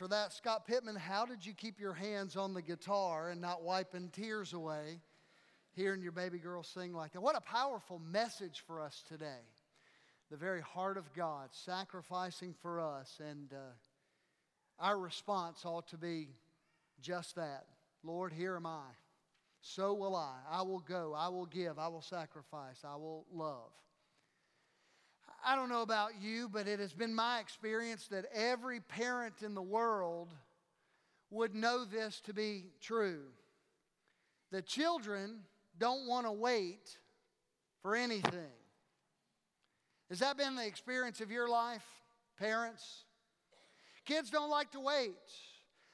for that. Scott Pittman, how did you keep your hands on the guitar and not wiping tears away hearing your baby girl sing like that? What a powerful message for us today. The very heart of God sacrificing for us, and uh, our response ought to be just that Lord, here am I. So will I. I will go. I will give. I will sacrifice. I will love. I don't know about you, but it has been my experience that every parent in the world would know this to be true. The children don't want to wait for anything. Has that been the experience of your life, parents? Kids don't like to wait.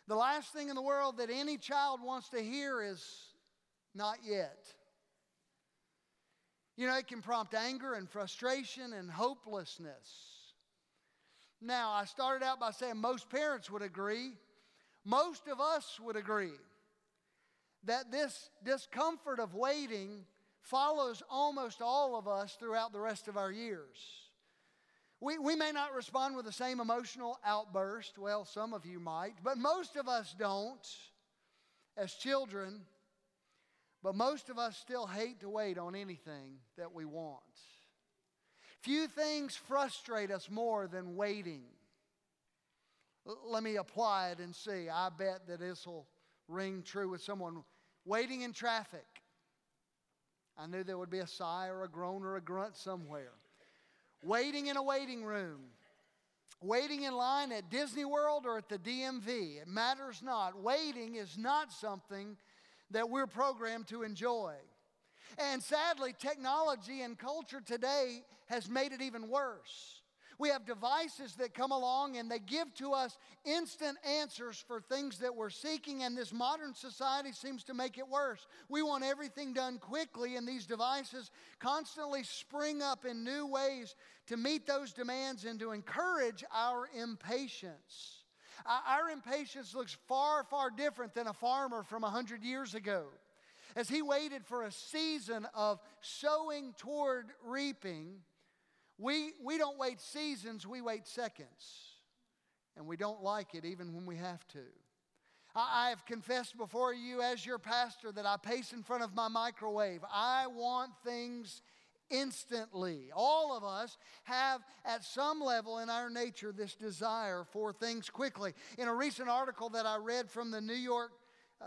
The last thing in the world that any child wants to hear is not yet. You know, it can prompt anger and frustration and hopelessness. Now, I started out by saying most parents would agree, most of us would agree that this discomfort of waiting follows almost all of us throughout the rest of our years. We, we may not respond with the same emotional outburst. Well, some of you might, but most of us don't as children. But most of us still hate to wait on anything that we want. Few things frustrate us more than waiting. L- let me apply it and see. I bet that this will ring true with someone. Waiting in traffic. I knew there would be a sigh or a groan or a grunt somewhere. Waiting in a waiting room. Waiting in line at Disney World or at the DMV. It matters not. Waiting is not something that we're programmed to enjoy. And sadly, technology and culture today has made it even worse. We have devices that come along and they give to us instant answers for things that we're seeking, and this modern society seems to make it worse. We want everything done quickly, and these devices constantly spring up in new ways to meet those demands and to encourage our impatience. Our impatience looks far, far different than a farmer from 100 years ago. As he waited for a season of sowing toward reaping, we, we don't wait seasons, we wait seconds. And we don't like it even when we have to. I, I have confessed before you, as your pastor, that I pace in front of my microwave. I want things instantly. All of us have, at some level in our nature, this desire for things quickly. In a recent article that I read from the New York, uh,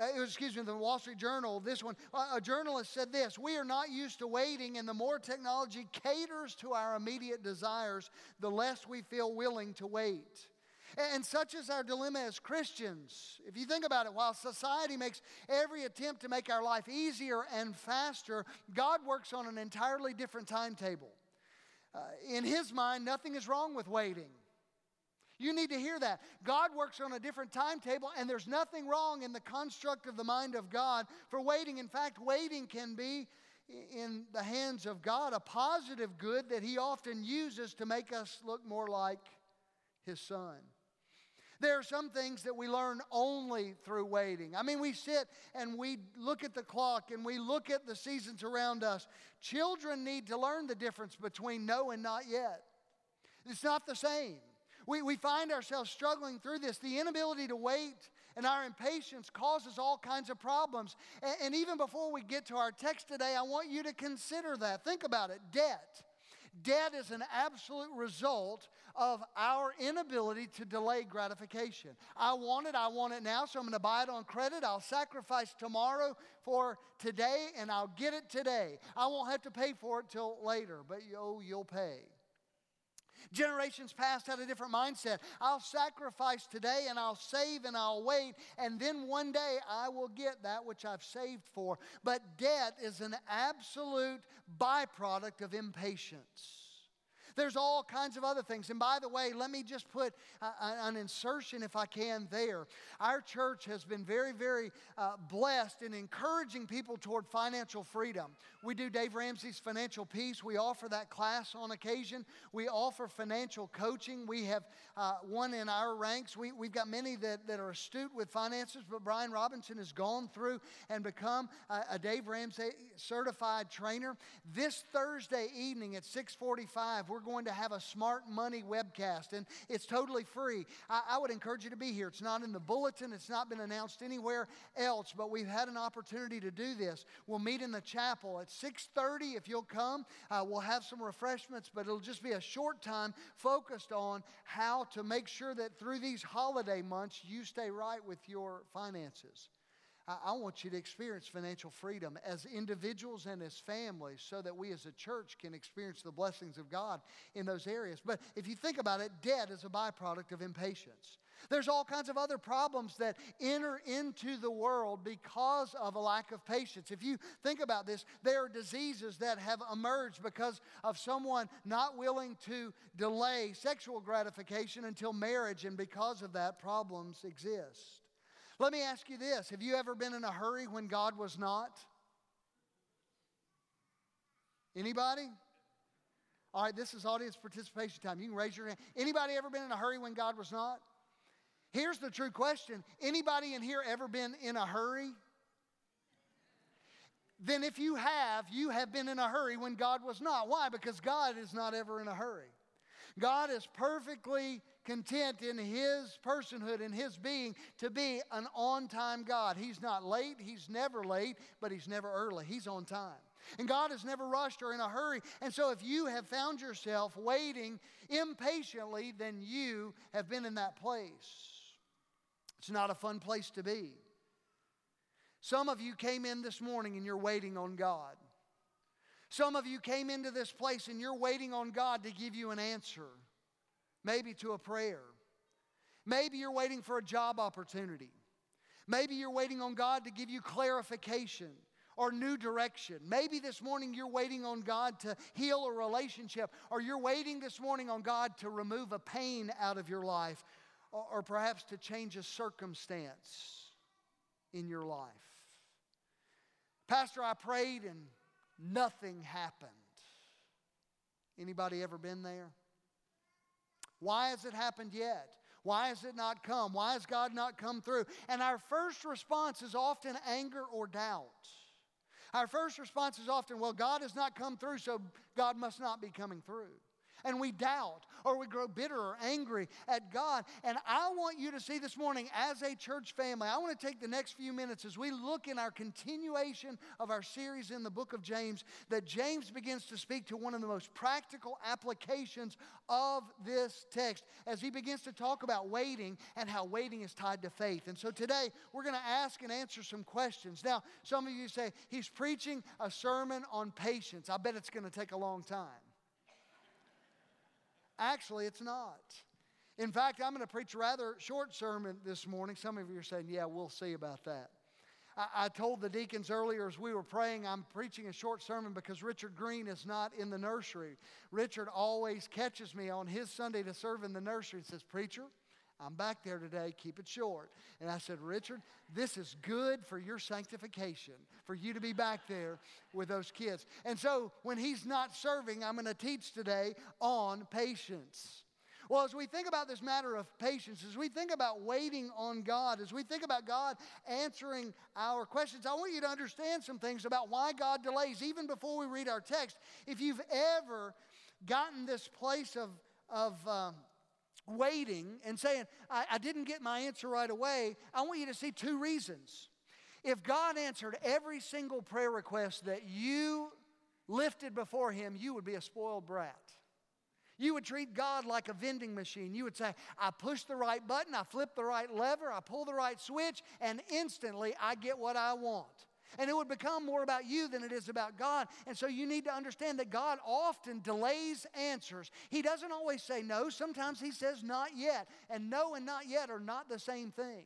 uh excuse me, the Wall Street Journal, this one, a journalist said this We are not used to waiting, and the more technology caters to our immediate desires, the less we feel willing to wait. And such is our dilemma as Christians. If you think about it, while society makes every attempt to make our life easier and faster, God works on an entirely different timetable. Uh, in His mind, nothing is wrong with waiting. You need to hear that. God works on a different timetable, and there's nothing wrong in the construct of the mind of God for waiting. In fact, waiting can be in the hands of God a positive good that He often uses to make us look more like His Son. There are some things that we learn only through waiting. I mean, we sit and we look at the clock and we look at the seasons around us. Children need to learn the difference between no and not yet. It's not the same. We, we find ourselves struggling through this. The inability to wait and our impatience causes all kinds of problems. And, and even before we get to our text today, I want you to consider that. Think about it debt. Debt is an absolute result of our inability to delay gratification. I want it, I want it now, so I'm going to buy it on credit. I'll sacrifice tomorrow for today, and I'll get it today. I won't have to pay for it till later, but oh, you'll pay. Generations past had a different mindset. I'll sacrifice today and I'll save and I'll wait, and then one day I will get that which I've saved for. But debt is an absolute byproduct of impatience. There's all kinds of other things. And by the way, let me just put an insertion, if I can, there. Our church has been very, very uh, blessed in encouraging people toward financial freedom. We do Dave Ramsey's Financial Peace. We offer that class on occasion. We offer financial coaching. We have uh, one in our ranks. We, we've got many that, that are astute with finances, but Brian Robinson has gone through and become a, a Dave Ramsey certified trainer. This Thursday evening at 645, we're going to have a smart money webcast, and it's totally free. I, I, would encourage you to be here. It's not in the bulletin, it's not been announced anywhere else, but we've had an opportunity to do this. We'll meet in the chapel at 6:30 if you'll come. Uh, we'll have some refreshments, but it'll just be a short time focused on how to make sure that through these holiday months you stay right with your finances. I, want you to experience financial freedom as individuals and as families so that we as a church can experience the blessings of God in those areas. But if you think about it, debt is a byproduct of impatience. There's all kinds of other problems that enter into the world because of a lack of patience. If you think about this, there are diseases that have emerged because of someone not willing to delay sexual gratification until marriage, and because of that, problems exist. Let me ask you this Have you ever been in a hurry when God was not? Anybody? All right, this is audience participation time. You can raise your hand. Anybody ever been in a hurry when God was not? Here's the true question. Anybody in here ever been in a hurry? Then if you have, you have been in a hurry when God was not. Why? Because God is not ever in a hurry. God is perfectly content in his personhood in his being to be an on time God. He's not late, he's never late, but he's never early. He's on time. And God is never rushed or in a hurry. And so if you have found yourself waiting impatiently, then you have been in that place. It's not a fun place to be. Some of you came in this morning and you're waiting on God. Some of you came into this place and you're waiting on God to give you an answer maybe to a prayer. Maybe you're waiting for a job opportunity. Maybe you're waiting on God to give you clarification or new direction. Maybe this morning you're waiting on God to heal a relationship, or you're waiting this morning on God to remove a pain out of your life, or, or perhaps to change a circumstance in your life. Pastor, I prayed and nothing happened. Anybody ever been there? Why has it happened yet? Why has it not come? Why has God not come through? And our first response is often anger or doubt. Our first response is often, well, God has not come through, so God must not be coming through and we doubt or we grow bitter or angry at God. And I want you to see this morning as a church family, I want to take the next few minutes as we look in our continuation of our series in the book of James, that James begins to speak to one of the most practical applications of this text as he begins to talk about waiting and how waiting is tied to faith. And so today we're going to ask and answer some questions. Now, some of you say, he's preaching a sermon on patience. I bet it's going to take a long time. Actually, it's not. In fact, I'm going to preach a rather short sermon this morning. Some of you are saying, yeah, we'll see about that. I, I, told the deacons earlier as we were praying, I'm preaching a short sermon because Richard Green is not in the nursery. Richard always catches me on his Sunday to serve in the nursery and says, Preacher, I'm back there today, keep it short. And I said, Richard, this is good for your sanctification, for you to be back there with those kids. And so when he's not serving, I'm going to teach today on patience. Well, as we think about this matter of patience, as we think about waiting on God, as we think about God answering our questions, I want you to understand some things about why God delays, even before we read our text. If you've ever gotten this place of, of um, waiting and saying, I, I didn't get my answer right away, I want you to see two reasons. If God answered every single prayer request that you lifted before Him, you would be a spoiled brat. You would treat God like a vending machine. You would say, I push the right button, I flip the right lever, I pull the right switch, and instantly I get what I want. And it would become more about you than it is about God. And so you need to understand that God often delays answers. He doesn't always say no, sometimes He says not yet. And no and not yet are not the same thing.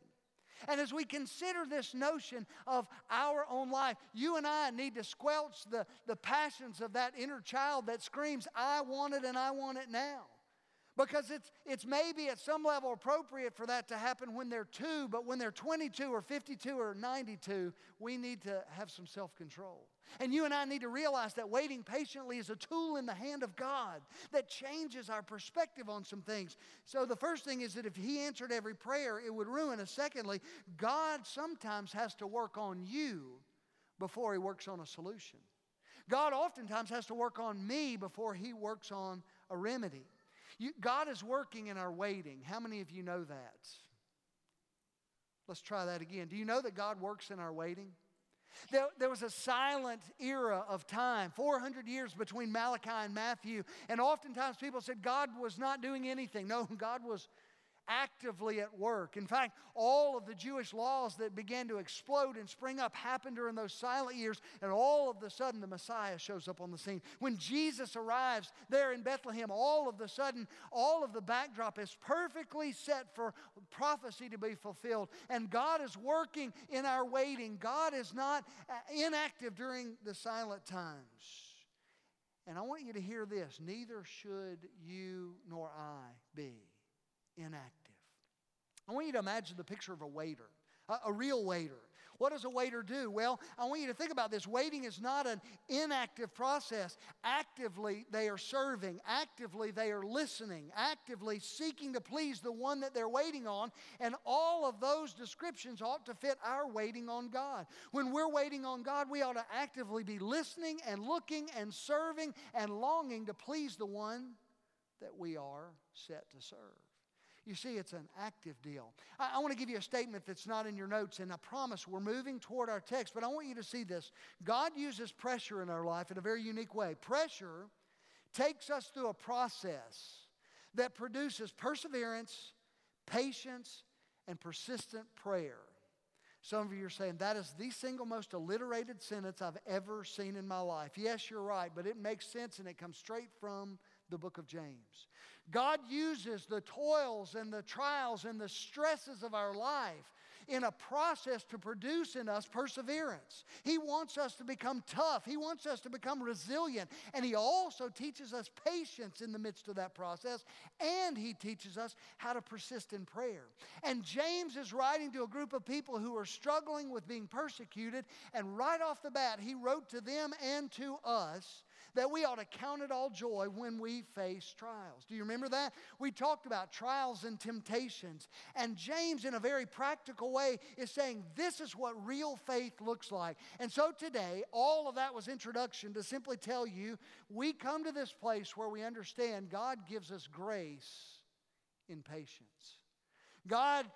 And as we consider this notion of our own life, you and I need to squelch the, the passions of that inner child that screams, I want it and I want it now. Because it's, it's maybe at some level appropriate for that to happen when they're two, but when they're 22 or 52 or 92, we need to have some self control. And you and I need to realize that waiting patiently is a tool in the hand of God that changes our perspective on some things. So, the first thing is that if He answered every prayer, it would ruin us. Secondly, God sometimes has to work on you before He works on a solution. God oftentimes has to work on me before He works on a remedy. You, God is working in our waiting. How many of you know that? Let's try that again. Do you know that God works in our waiting? There, there, was a silent era of time, 400 years between Malachi and Matthew, and oftentimes people said God was not doing anything. No, God was actively at work. In fact, all of the Jewish laws that began to explode and spring up happened during those silent years, and all of the sudden the Messiah shows up on the scene. When Jesus arrives there in Bethlehem, all of the sudden, all of the backdrop is perfectly set for prophecy to be fulfilled. And God is working in our waiting. God is not uh, inactive during the silent times. And I want you to hear this neither should you nor I be inactive. I want you to imagine the picture of a waiter, a, a real waiter. What does a waiter do? Well, I want you to think about this. Waiting is not an inactive process. Actively, they are serving. Actively, they are listening. Actively seeking to please the one that they're waiting on. And all of those descriptions ought to fit our waiting on God. When we're waiting on God, we ought to actively be listening and looking and serving and longing to please the one that we are set to serve. You see, it's an active deal. I, I want to give you a statement that's not in your notes, and I promise we're moving toward our text, but I want you to see this. God uses pressure in our life in a very unique way. Pressure takes us through a process that produces perseverance, patience, and persistent prayer. Some of you are saying that is the single most alliterated sentence I've ever seen in my life. Yes, you're right, but it makes sense and it comes straight from the book of James. God uses the toils and the trials and the stresses of our life in a process to produce in us perseverance. He wants us to become tough, He wants us to become resilient, and He also teaches us patience in the midst of that process, and He teaches us how to persist in prayer. And James is writing to a group of people who are struggling with being persecuted, and right off the bat, he wrote to them and to us that we ought to count it all joy when we face trials. Do you remember that? We talked about trials and temptations. And James, in a very practical way, is saying this is what real faith looks like. And so today, all of that was introduction to simply tell you we come to this place where we understand God gives us grace in patience. God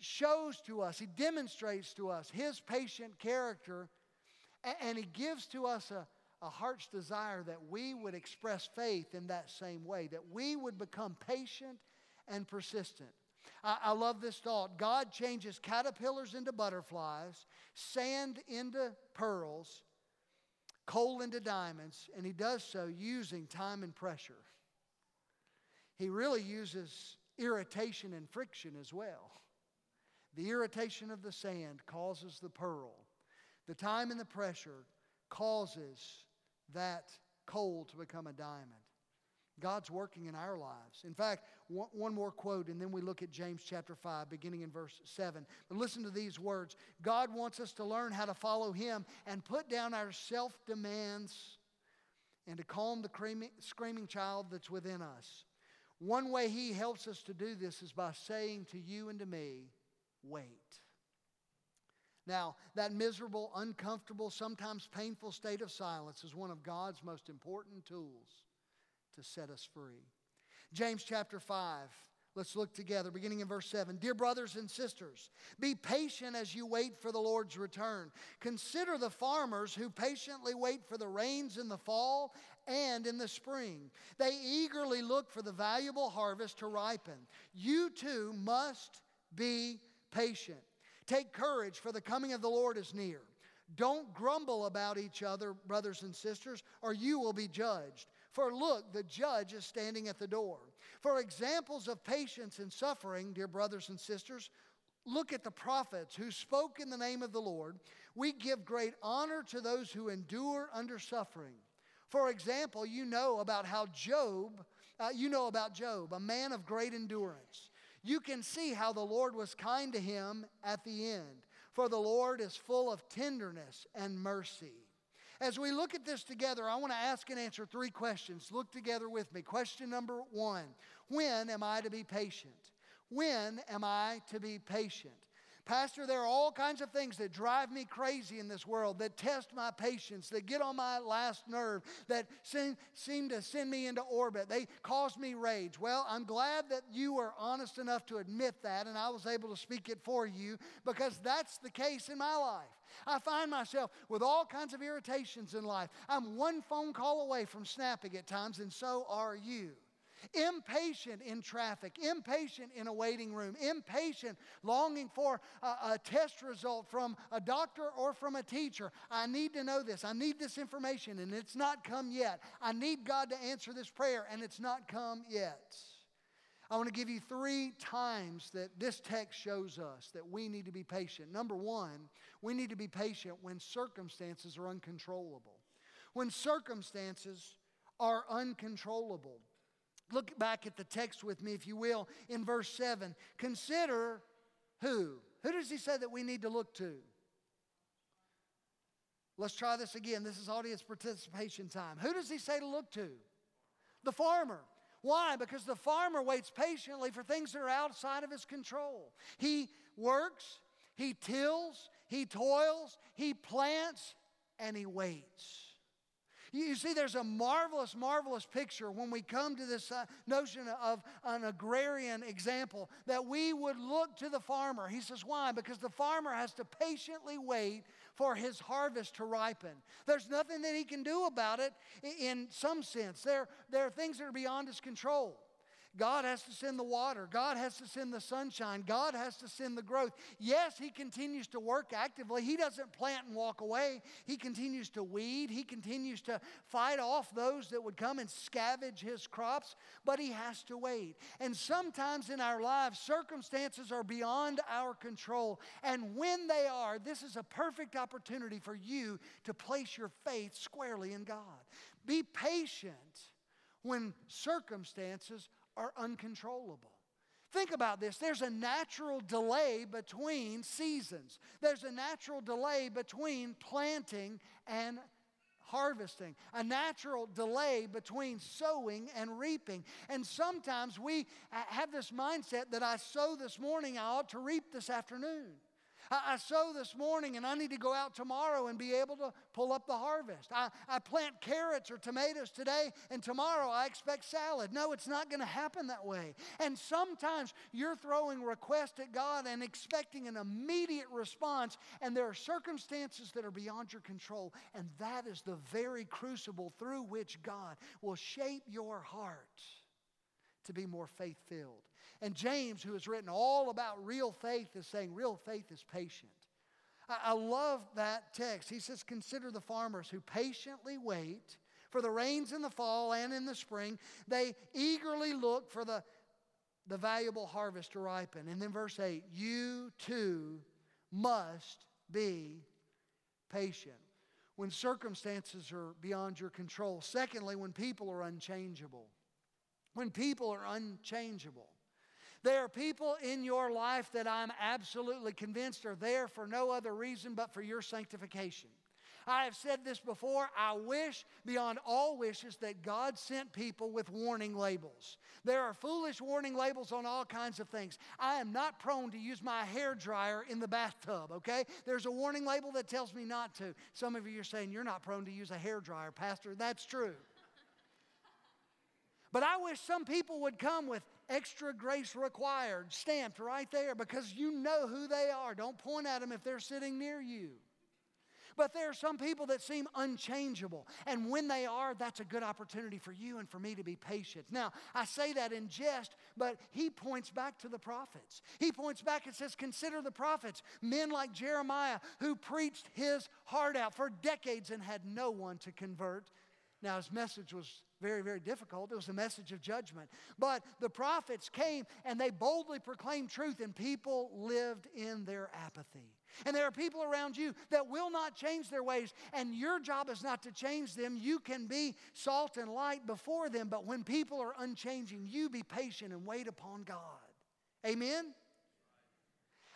shows to us, He demonstrates to us His patient character, and He gives to us a, a heart's desire that we would express faith in that same way, that we would become patient and persistent. I, I, love this thought. God changes caterpillars into butterflies, sand into pearls, coal into diamonds, and He does so using time and pressure. He really uses irritation and friction as well. The irritation of the sand causes the pearl. The time and the pressure causes that coal to become a diamond. God's working in our lives. In fact, one, more quote, and then we look at James chapter 5, beginning in verse 7. But listen to these words God wants us to learn how to follow Him and put down our self demands and to calm the screaming child that's within us. One way He helps us to do this is by saying to you and to me, wait. Now, that miserable, uncomfortable, sometimes painful state of silence is one of God's most important tools to set us free. James chapter 5. Let's look together, beginning in verse 7. Dear brothers and sisters, be patient as you wait for the Lord's return. Consider the farmers who patiently wait for the rains in the fall and in the spring. They eagerly look for the valuable harvest to ripen. You too must be patient. Take courage, for the coming of the Lord is near. Don't grumble about each other, brothers and sisters, or you will be judged. For look, the judge is standing at the door. For examples of patience and suffering, dear brothers and sisters, look at the prophets who spoke in the name of the Lord. We give great honor to those who endure under suffering. For example, you know about how Job, uh, you know about Job, a man of great endurance you can see how the Lord was kind to him at the end. For the Lord is full of tenderness and mercy. As we look at this together, I want to ask and answer three questions. Look together with me. Question number one When am I to be patient? When am I to be patient? Pastor, there are all kinds of things that drive me crazy in this world, that test my patience, that get on my last nerve, that seem, seem to send me into orbit. They cause me rage. Well, I'm glad that you were honest enough to admit that, and I was able to speak it for you because that's the case in my life. I find myself with all kinds of irritations in life. I'm one phone call away from snapping at times, and so are you impatient in traffic, impatient in a waiting room, impatient longing for a, a, test result from a doctor or from a teacher. I need to know this. I need this information, and it's not come yet. I need God to answer this prayer, and it's not come yet. I want to give you three times that this text shows us that we need to be patient. Number one, we need to be patient when circumstances are uncontrollable. When circumstances are uncontrollable. Look back at the text with me, if you will, in verse 7. Consider who? Who does he say that we need to look to? Let's try this again. This is audience participation time. Who does he say to look to? The farmer. Why? Because the farmer waits patiently for things that are outside of his control. He works, he tills, he toils, he plants, and he waits. You see, there's a marvelous, marvelous picture when we come to this uh, notion of an agrarian example that we would look to the farmer. He says, Why? Because the farmer has to patiently wait for his harvest to ripen. There's nothing that he can do about it in some sense. There, there are things that are beyond his control. God has to send the water. God has to send the sunshine. God has to send the growth. Yes, He continues to work actively. He doesn't plant and walk away. He continues to weed. He continues to fight off those that would come and scavenge His crops, but He has to wait. And sometimes in our lives, circumstances are beyond our control. And when they are, this is a perfect opportunity for you to place your faith squarely in God. Be patient when circumstances are uncontrollable. Think about this. There's a natural delay between seasons. There's a natural delay between planting and harvesting, a natural delay between sowing and reaping. And sometimes we uh, have this mindset that I sow this morning, I ought to reap this afternoon. I, I sow this morning and I need to go out tomorrow and be able to pull up the harvest. I, I plant carrots or tomatoes today and tomorrow I expect salad. No, it's not going to happen that way. And sometimes you're throwing requests at God and expecting an immediate response, and there are circumstances that are beyond your control. And that is the very crucible through which God will shape your heart to be more faith filled. And James, who has written all about real faith, is saying real faith is patient. I, I love that text. He says, Consider the farmers who patiently wait for the rains in the fall and in the spring. They eagerly look for the, the valuable harvest to ripen. And then verse 8, you too must be patient when circumstances are beyond your control. Secondly, when people are unchangeable. When people are unchangeable. There are people in your life that I'm absolutely convinced are there for no other reason but for your sanctification. I have said this before. I wish beyond all wishes that God sent people with warning labels. There are foolish warning labels on all kinds of things. I am not prone to use my hair dryer in the bathtub, okay? There's a warning label that tells me not to. Some of you are saying you're not prone to use a hair dryer, Pastor. That's true. But I wish some people would come with extra grace required stamped right there because you know who they are. Don't point at them if they're sitting near you. But there are some people that seem unchangeable. And when they are, that's a good opportunity for you and for me to be patient. Now, I say that in jest, but he points back to the prophets. He points back and says, Consider the prophets, men like Jeremiah who preached his heart out for decades and had no one to convert. Now, his message was very, very difficult. It was a message of judgment. But the prophets came and they boldly proclaimed truth, and people lived in their apathy. And there are people around you that will not change their ways, and your job is not to change them. You can be salt and light before them, but when people are unchanging, you be patient and wait upon God. Amen?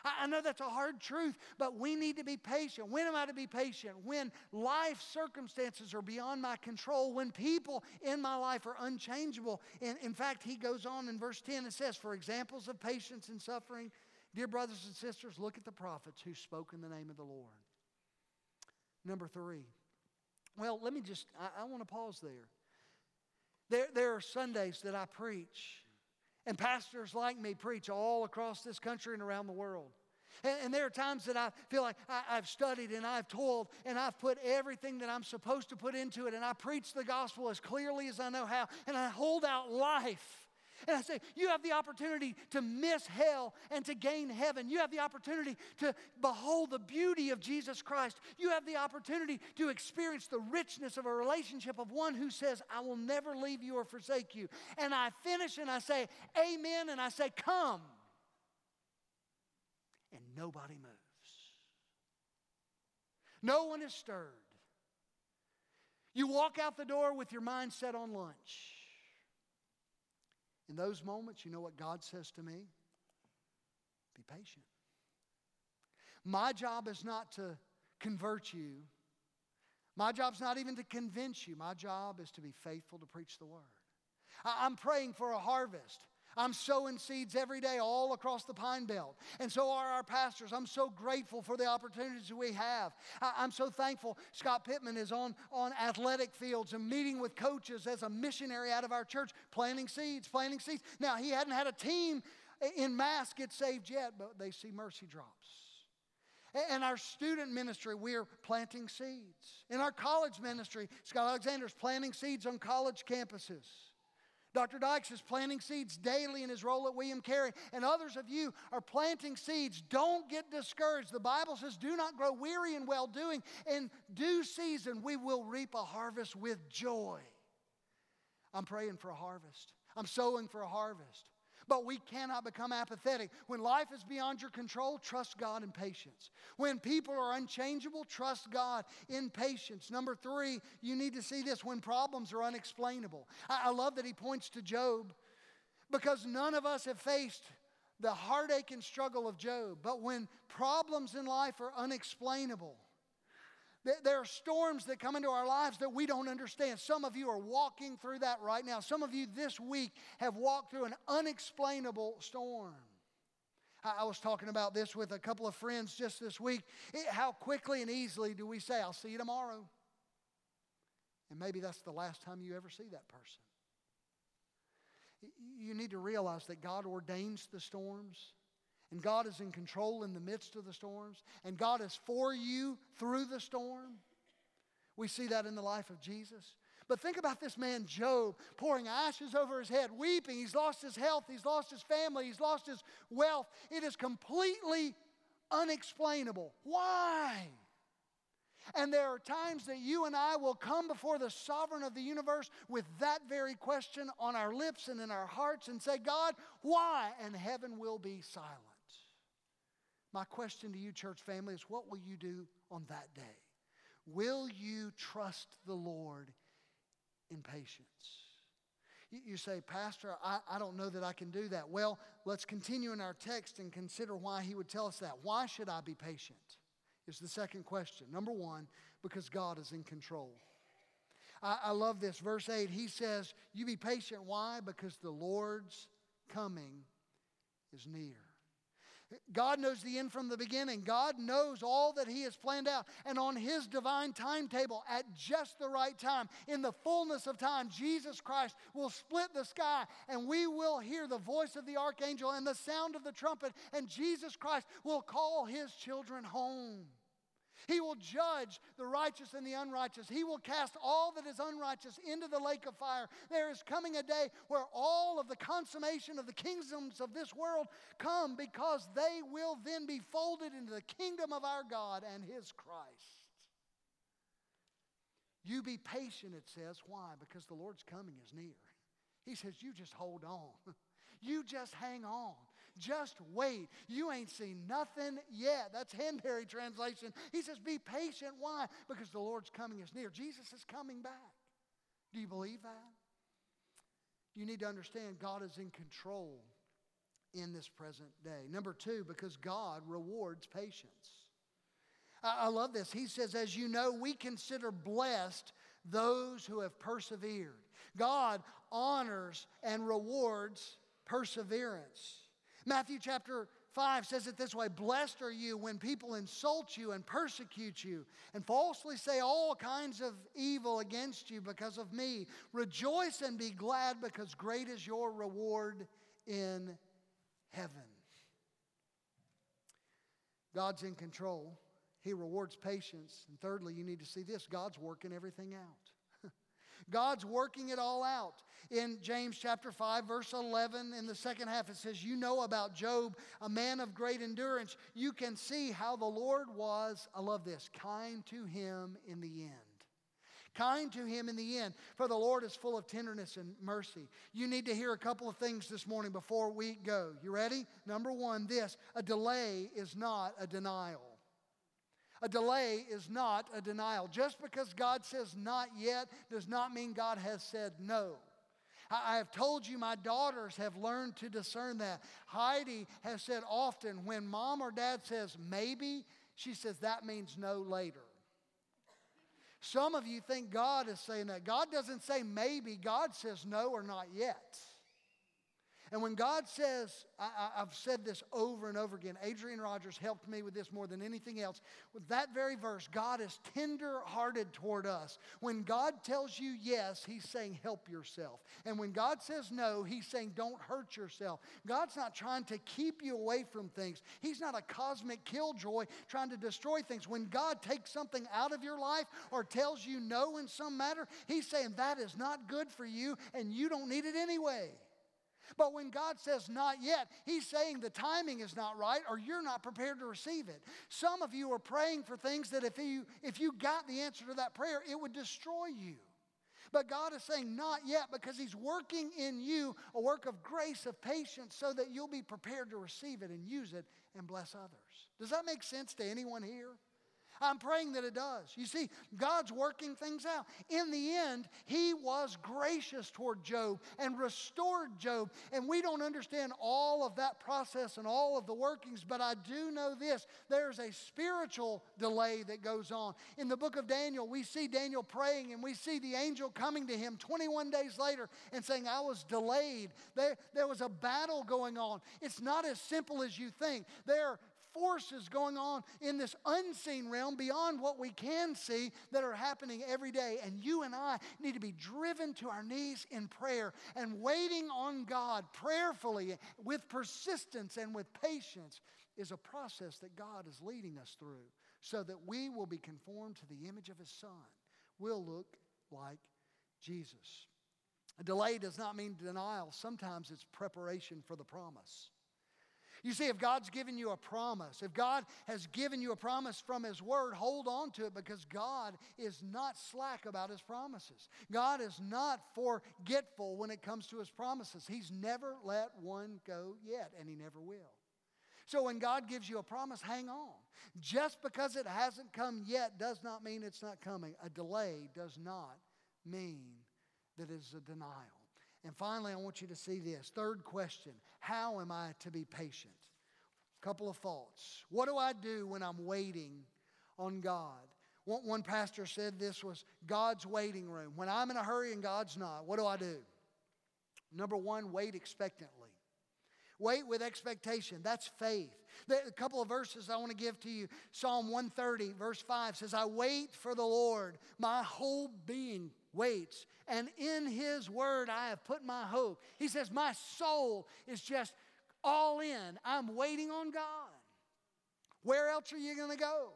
I, know that's a hard truth, but we need to be patient. When am I to be patient? When life circumstances are beyond my control, when people in my life are unchangeable. And in fact, he goes on in verse 10 and says, For examples of patience and suffering, Dear brothers and sisters, look at the prophets who spoke in the name of the Lord. Number three. Well, let me just, I, I want to pause there. there. There are Sundays that I preach, and pastors like me preach all across this country and around the world. And, and there are times that I feel like I, I've studied and I've toiled and I've put everything that I'm supposed to put into it, and I preach the gospel as clearly as I know how, and I hold out life. And I say, you have the opportunity to miss hell and to gain heaven. You have the opportunity to behold the beauty of Jesus Christ. You have the opportunity to experience the richness of a relationship of one who says, I will never leave you or forsake you. And I finish and I say, Amen, and I say, Come and nobody moves. No one is stirred. You walk out the door with your mind set on lunch. In those moments, you know what God says to me? Be patient. My job is not to convert you. My job's not even to convince you. My job is to be faithful to preach the word. I'm praying for a harvest. I'm sowing seeds every day all across the Pine Belt. And so are our pastors. I'm so grateful for the opportunities we have. I, am so thankful Scott Pittman is on, on athletic fields and meeting with coaches as a missionary out of our church, planting seeds, planting seeds. Now, he hadn't had a team in mass get saved yet, but they see mercy drops. In our student ministry, we're planting seeds. In our college ministry, Scott Alexander's planting seeds on college campuses. Dr. Dykes is planting seeds daily in his role at William Carey, and others of you are planting seeds. Don't get discouraged. The Bible says, Do not grow weary in well doing. In due season, we will reap a harvest with joy. I'm praying for a harvest, I'm sowing for a harvest. But we cannot become apathetic. When life is beyond your control, trust God in patience. When people are unchangeable, trust God in patience. Number three, you need to see this when problems are unexplainable. I, I love that he points to Job because none of us have faced the heartache and struggle of Job. But when problems in life are unexplainable, there are storms that come into our lives that we don't understand. Some of you are walking through that right now. Some of you this week have walked through an unexplainable storm. I was talking about this with a couple of friends just this week. how quickly and easily do we say, I'll see you tomorrow? And maybe that's the last time you ever see that person. You need to realize that God ordains the storms and God is in control in the midst of the storms, and God is for you through the storm. We see that in the life of Jesus. But think about this man, Job, pouring ashes over his head, weeping. He's lost his health, he's lost his family, he's lost his wealth. It is completely unexplainable. Why? And there are times that you and I will come before the sovereign of the universe with that very question on our lips and in our hearts and say, God, why? And heaven will be silent. My question to you, church family, is what will you do on that day? Will you trust the Lord in patience? You say, Pastor, I, I don't know that I can do that. Well, let's continue in our text and consider why he would tell us that. Why should I be patient? Is the second question. Number one, because God is in control. I, I love this. Verse 8, he says, You be patient. Why? Because the Lord's coming is near. God knows the end from the beginning. God knows all that He has planned out. And on His divine timetable, at just the right time, in the fullness of time, Jesus Christ will split the sky and we will hear the voice of the archangel and the sound of the trumpet, and Jesus Christ will call His children home. He will judge the righteous and the unrighteous. He will cast all that is unrighteous into the lake of fire. There is coming a day where all of the consummation of the kingdoms of this world come because they will then be folded into the kingdom of our God and His Christ. You be patient, it says. Why? Because the Lord's coming is near. He says, You just hold on. You just hang on. Just wait. You ain't seen nothing yet. That's Henbury translation. He says, Be patient. Why? Because the Lord's coming is near. Jesus is coming back. Do you believe that? You need to understand God is in control in this present day. Number two, because God rewards patience. I, I love this. He says, As you know, we consider blessed those who have persevered. God honors and rewards perseverance. Matthew chapter 5 says it this way Blessed are you when people insult you and persecute you and falsely say all kinds of evil against you because of me. Rejoice and be glad because great is your reward in heaven. God's in control. He rewards patience. And thirdly, you need to see this God's working everything out. God's working it all out. In James chapter 5, verse 11, in the second half, it says, You know about Job, a man of great endurance. You can see how the Lord was, I love this, kind to him in the end. Kind to him in the end, for the Lord is full of tenderness and mercy. You need to hear a couple of things this morning before we go. You ready? Number one, this a delay is not a denial. A delay is not a denial. Just because God says not yet does not mean God has said no. I have told you my daughters have learned to discern that. Heidi has said often when mom or dad says maybe, she says that means no later. Some of you think God is saying that. God doesn't say maybe, God says no or not yet. And when God says, I, have said this over and over again, Adrian Rogers helped me with this more than anything else. With that very verse, God is tender hearted toward us. When God tells you yes, He's saying help yourself. And when God says no, He's saying don't hurt yourself. God's not trying to keep you away from things, He's not a cosmic killjoy trying to destroy things. When God takes something out of your life or tells you no in some matter, He's saying that is not good for you and you don't need it anyway. But when God says not yet, He's saying the timing is not right or you're not prepared to receive it. Some of you are praying for things that if you, if you got the answer to that prayer, it would destroy you. But God is saying not yet because He's working in you a work of grace, of patience, so that you'll be prepared to receive it and use it and bless others. Does that make sense to anyone here? I'm praying that it does. You see, God's working things out. In the end, He was gracious toward Job and restored Job. And we don't understand all of that process and all of the workings, but I do know this there's a spiritual delay that goes on. In the book of Daniel, we see Daniel praying and we see the angel coming to him 21 days later and saying, I was delayed. There, there was a battle going on. It's not as simple as you think. There forces going on in this unseen realm beyond what we can see that are happening every day. And you and I need to be driven to our knees in prayer and waiting on God prayerfully with persistence and with patience is a process that God is leading us through so that we will be conformed to the image of His Son. We'll look like Jesus. A delay does not mean denial, sometimes it's preparation for the promise. You see, if God's given you a promise, if God has given you a promise from His Word, hold on to it because God is not slack about His promises. God is not forgetful when it comes to His promises. He's never let one go yet, and He never will. So when God gives you a promise, hang on. Just because it hasn't come yet does not mean it's not coming. A delay does not mean that it's a denial. And finally, I want you to see this. Third question How am I to be patient? A couple of thoughts. What do I do when I'm waiting on God? One, one pastor said this was God's waiting room. When I'm in a hurry and God's not, what do I do? Number one, wait expectantly. Wait with expectation. That's faith. A couple of verses I want to give to you. Psalm 130, verse 5 says, I wait for the Lord. My whole being waits. And in his word I have put my hope. He says, My soul is just all in. I'm waiting on God. Where else are you going to go?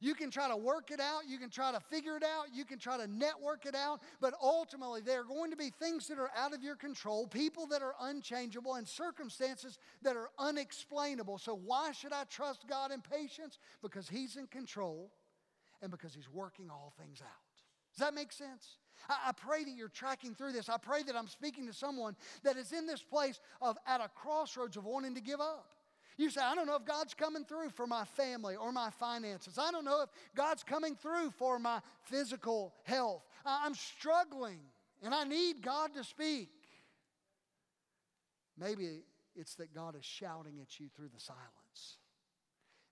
You can try to work it out, you can try to figure it out, you can try to network it out, but ultimately there are going to be things that are out of your control, people that are unchangeable, and circumstances that are unexplainable. So, why should I trust God in patience? Because He's in control and because He's working all things out. Does that make sense? I, I pray that you're tracking through this. I pray that I'm speaking to someone that is in this place of at a crossroads of wanting to give up. You say, I don't know if God's coming through for my family or my finances. I don't know if God's coming through for my physical health. I'm struggling and I need God to speak. Maybe it's that God is shouting at you through the silence.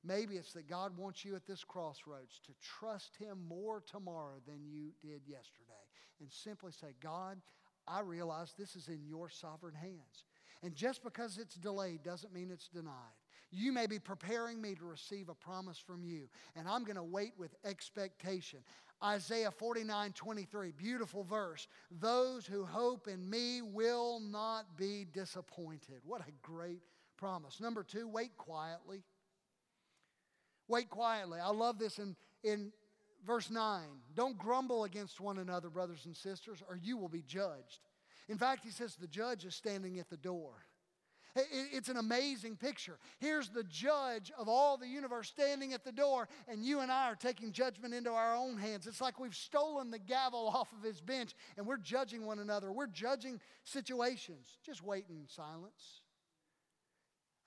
Maybe it's that God wants you at this crossroads to trust Him more tomorrow than you did yesterday and simply say, God, I realize this is in your sovereign hands. And just because it's delayed doesn't mean it's denied. You may be preparing me to receive a promise from you, and I'm going to wait with expectation. Isaiah 49 23, beautiful verse. Those who hope in me will not be disappointed. What a great promise. Number two, wait quietly. Wait quietly. I love this in, in verse 9. Don't grumble against one another, brothers and sisters, or you will be judged. In fact, he says the judge is standing at the door. It's an amazing picture. Here's the judge of all the universe standing at the door, and you and I are taking judgment into our own hands. It's like we've stolen the gavel off of his bench and we're judging one another. We're judging situations. Just wait in silence.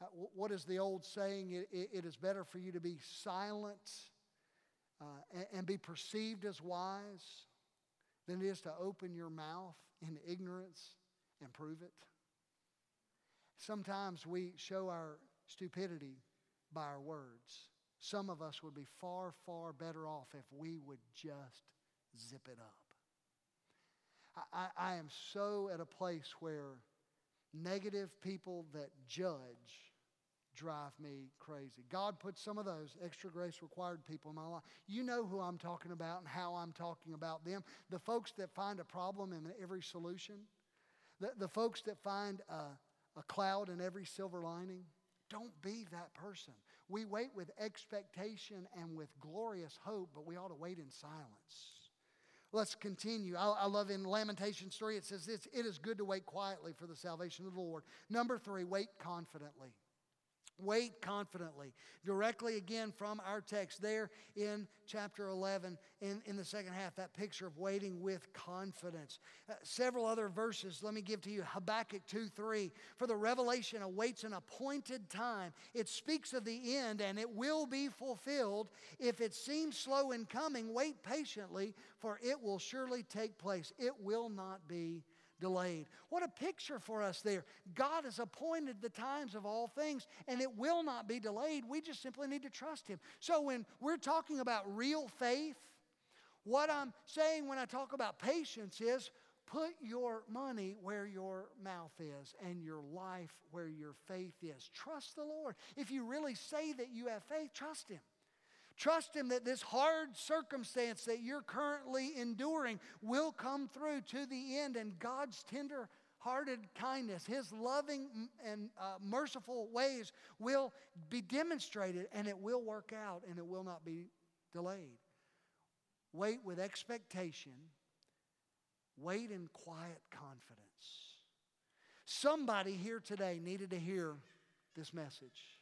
Uh, what is the old saying? It, is better for you to be silent uh, and, and be perceived as wise than it is to open your mouth in ignorance and prove it. Sometimes we show our stupidity by our words. Some of us would be far, far better off if we would just zip it up. I, I am so at a place where negative people that judge drive me crazy. God put some of those extra grace required people in my life. You know who I'm talking about and how I'm talking about them. The folks that find a problem in every solution, the, the folks that find a, a cloud in every silver lining. Don't be that person. We wait with expectation and with glorious hope, but we ought to wait in silence. Let's continue. I, I love in Lamentations 3, it says it is good to wait quietly for the salvation of the Lord. Number three, wait confidently. Wait confidently. Directly again from our text there in chapter 11, in, in the second half, that picture of waiting with confidence. Uh, several other verses, let me give to you Habakkuk 2 3. For the revelation awaits an appointed time. It speaks of the end and it will be fulfilled. If it seems slow in coming, wait patiently, for it will surely take place. It will not be delayed. What a picture for us there. God has appointed the times of all things, and it will not be delayed. We just simply need to trust Him. So, when we're talking about real faith, what I'm saying when I talk about patience is put your money where your mouth is and your life where your faith is. Trust the Lord. If you really say that you have faith, trust Him. Trust Him that this hard circumstance that you're currently enduring will come through to the end, and God's tender hearted kindness, His loving and uh, merciful ways will be demonstrated, and it will work out, and it will not be delayed. Wait with expectation, wait in quiet confidence. Somebody here today needed to hear this message.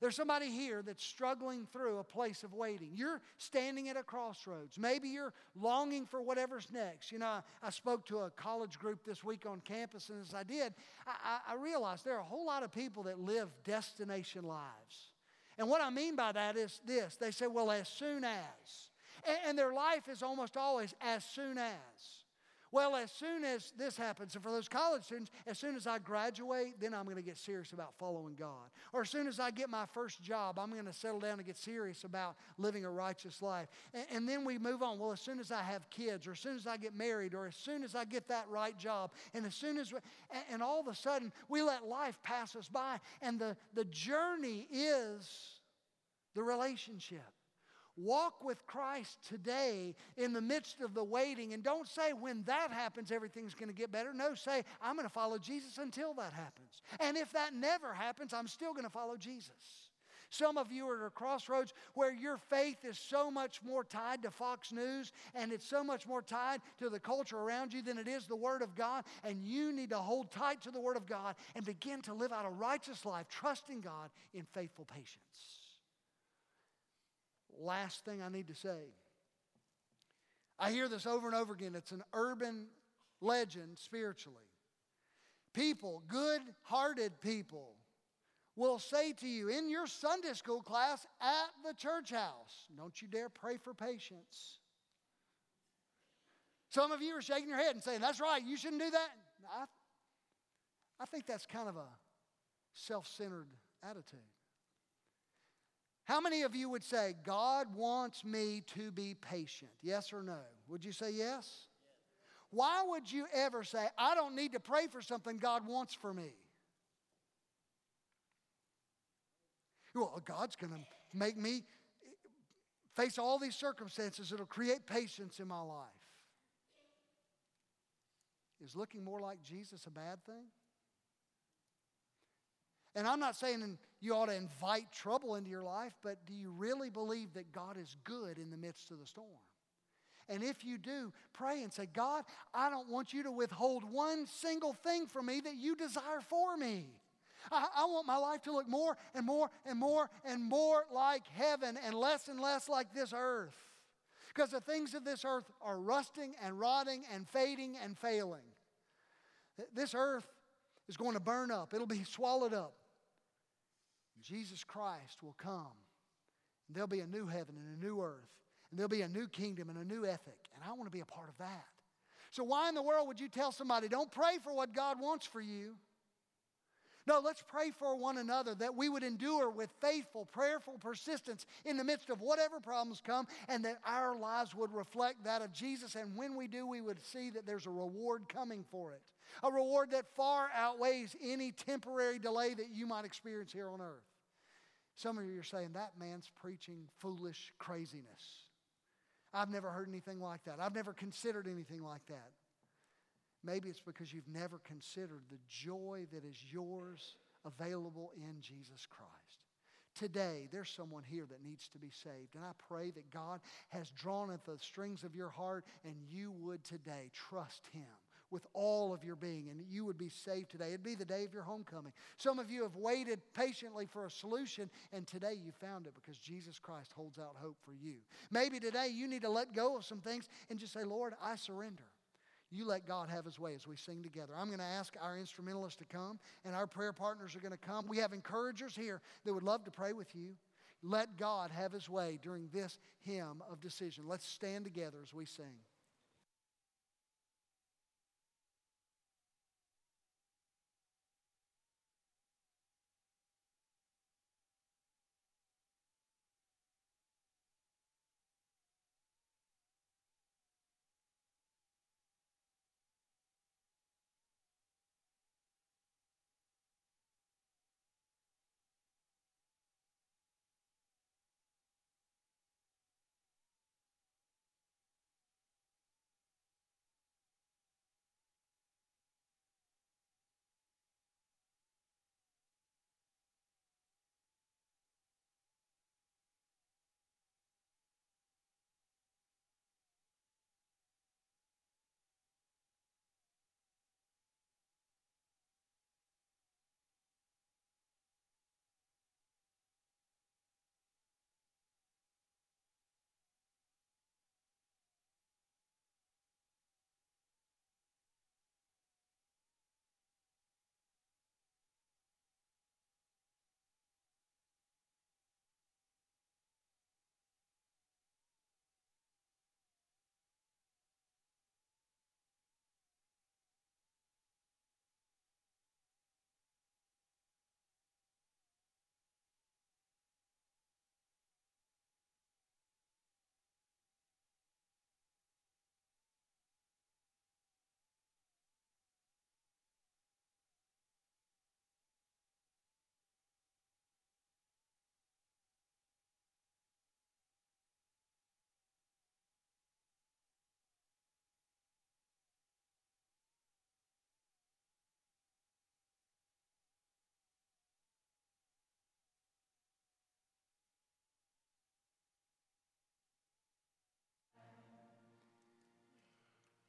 There's somebody here that's struggling through a place of waiting. You're standing at a crossroads. Maybe you're longing for whatever's next. You know, I, I spoke to a college group this week on campus, and as I did, I, I realized there are a whole lot of people that live destination lives. And what I mean by that is this they say, well, as soon as. And, and their life is almost always as soon as. Well, as soon as this happens, and for those college students, as soon as I graduate, then I'm going to get serious about following God. Or as soon as I get my first job, I'm going to settle down and get serious about living a righteous life. And, and then we move on. Well, as soon as I have kids, or as soon as I get married, or as soon as I get that right job, and as soon as, we, and, and all of a sudden, we let life pass us by, and the, the journey is the relationship. Walk with Christ today in the midst of the waiting. And don't say, when that happens, everything's going to get better. No, say, I'm going to follow Jesus until that happens. And if that never happens, I'm still going to follow Jesus. Some of you are at a crossroads where your faith is so much more tied to Fox News and it's so much more tied to the culture around you than it is the Word of God. And you need to hold tight to the Word of God and begin to live out a righteous life, trusting God in faithful patience last thing I need to say. I hear this over and over again. It's an urban legend spiritually. People, good hearted people, will say to you in your Sunday school class at the church house, don't you dare pray for patience. Some of you are shaking your head and saying, That's right, you shouldn't do that. I, I think that's kind of a self centered attitude. How many of you would say, God wants me to be patient? Yes or no? Would you say yes? Why would you ever say, I don't need to pray for something God wants for me? Well, God's going to make me face all these circumstances. It'll create patience in my life. Is looking more like Jesus a bad thing? And I'm not saying you ought to invite trouble into your life, but do you really believe that God is good in the midst of the storm? And if you do, pray and say, God, I don't want you to withhold one single thing from me that you desire for me. I, I, want my life to look more and more and more and more like heaven and less and less like this earth. Because the things of this earth are rusting and rotting and fading and failing. This earth is going to burn up, it'll be swallowed up. Jesus Christ will come. And there'll be a new heaven and a new earth. And there'll be a new kingdom and a new ethic. And I want to be a part of that. So, why in the world would you tell somebody, don't pray for what God wants for you? No, let's pray for one another that we would endure with faithful, prayerful persistence in the midst of whatever problems come, and that our lives would reflect that of Jesus. And when we do, we would see that there's a reward coming for it, a reward that far outweighs any temporary delay that you might experience here on earth. Some of you are saying, that man's preaching foolish craziness. I've never heard anything like that. I've never considered anything like that. Maybe it's because you've never considered the joy that is yours available in Jesus Christ. Today, there's someone here that needs to be saved. And I pray that God has drawn at the strings of your heart and you would today trust Him with all of your being and you would be saved today. It'd be the day of your homecoming. Some of you have waited patiently for a solution and today you found it because Jesus Christ holds out hope for you. Maybe today you need to let go of some things and just say, Lord, I surrender. You let God have his way as we sing together. I'm going to ask our instrumentalists to come, and our prayer partners are going to come. We have encouragers here that would love to pray with you. Let God have his way during this hymn of decision. Let's stand together as we sing.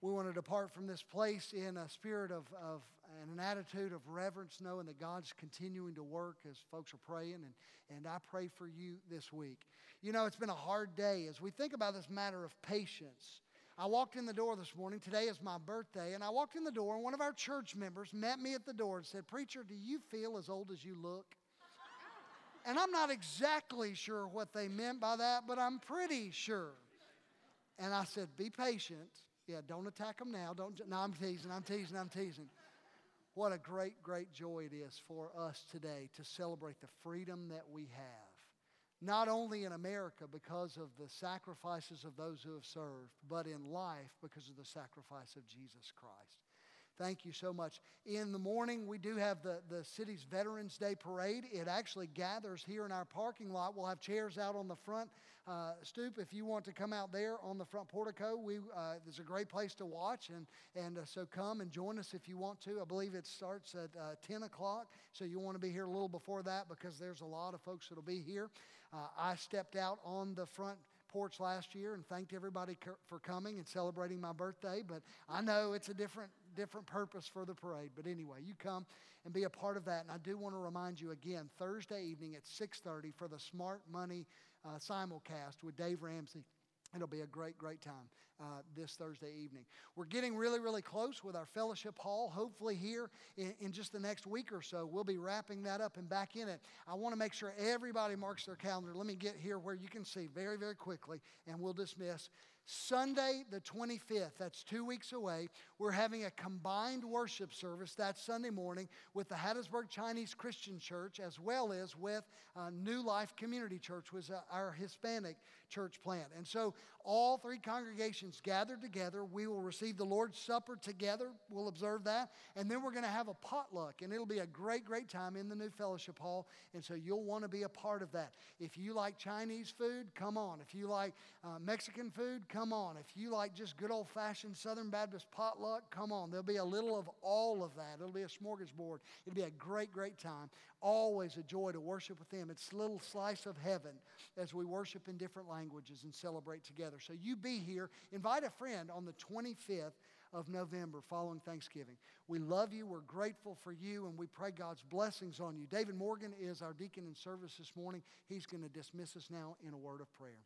We want to depart from this place in a spirit of, of and an attitude of reverence, knowing that God's continuing to work as folks are praying. And, and I pray for you this week. You know, it's been a hard day as we think about this matter of patience. I walked in the door this morning. Today is my birthday. And I walked in the door, and one of our church members met me at the door and said, Preacher, do you feel as old as you look? and I'm not exactly sure what they meant by that, but I'm pretty sure. And I said, Be patient yeah, don't attack them now. Don't. No, I'm teasing. I'm teasing. I'm teasing. What a great, great joy it is for us today to celebrate the freedom that we have. Not only in America because of the sacrifices of those who have served, but in life because of the sacrifice of Jesus Christ. Thank you so much. In the morning, we do have the, the city's Veterans Day Parade. It actually gathers here in our parking lot. We'll have chairs out on the front uh, stoop if you want to come out there on the front portico. We, uh, there's a great place to watch, and, and uh, so come and join us if you want to. I believe it starts at uh, 10 o'clock, so you want to be here a little before that because there's a lot of folks that'll be here. Uh, I stepped out on the front porch last year and thanked everybody for coming and celebrating my birthday. But I know it's a different different purpose for the parade. But anyway, you come and be a part of that. And I do want to remind you again, Thursday evening at 6:30 for the Smart Money uh, simulcast with Dave Ramsey. It'll be a great, great time uh, this Thursday evening. We're getting really, really close with our fellowship hall. Hopefully, here in, in, just the next week or so, we'll be wrapping that up and back in it. I want to make sure everybody marks their calendar. Let me get here where you can see very, very quickly, and we'll dismiss. Sunday, the 25th, that's two weeks away, we're having a combined worship service that Sunday morning with the Hattiesburg Chinese Christian Church as well as with uh, New Life Community Church, was uh, our Hispanic church plant. And so all three congregations gathered together. We will receive the Lord's Supper together. We'll observe that. And then we're going to have a potluck, and it'll be a great, great time in the new fellowship hall. And so you'll want to be a part of that. If you like Chinese food, come on. If you like uh, Mexican food, come on. If you like just good old fashioned Southern Baptist potluck, come on. There'll be a little of all of that. It'll be a smorgasbord. It'll be a great, great time. Always a joy to worship with them. It's a little slice of heaven as we worship in different languages and celebrate together. So you be here. Invite a friend on the 25th of November following Thanksgiving. We love you. We're grateful for you, and we pray God's blessings on you. David Morgan is our deacon in service this morning. He's going to dismiss us now in a word of prayer.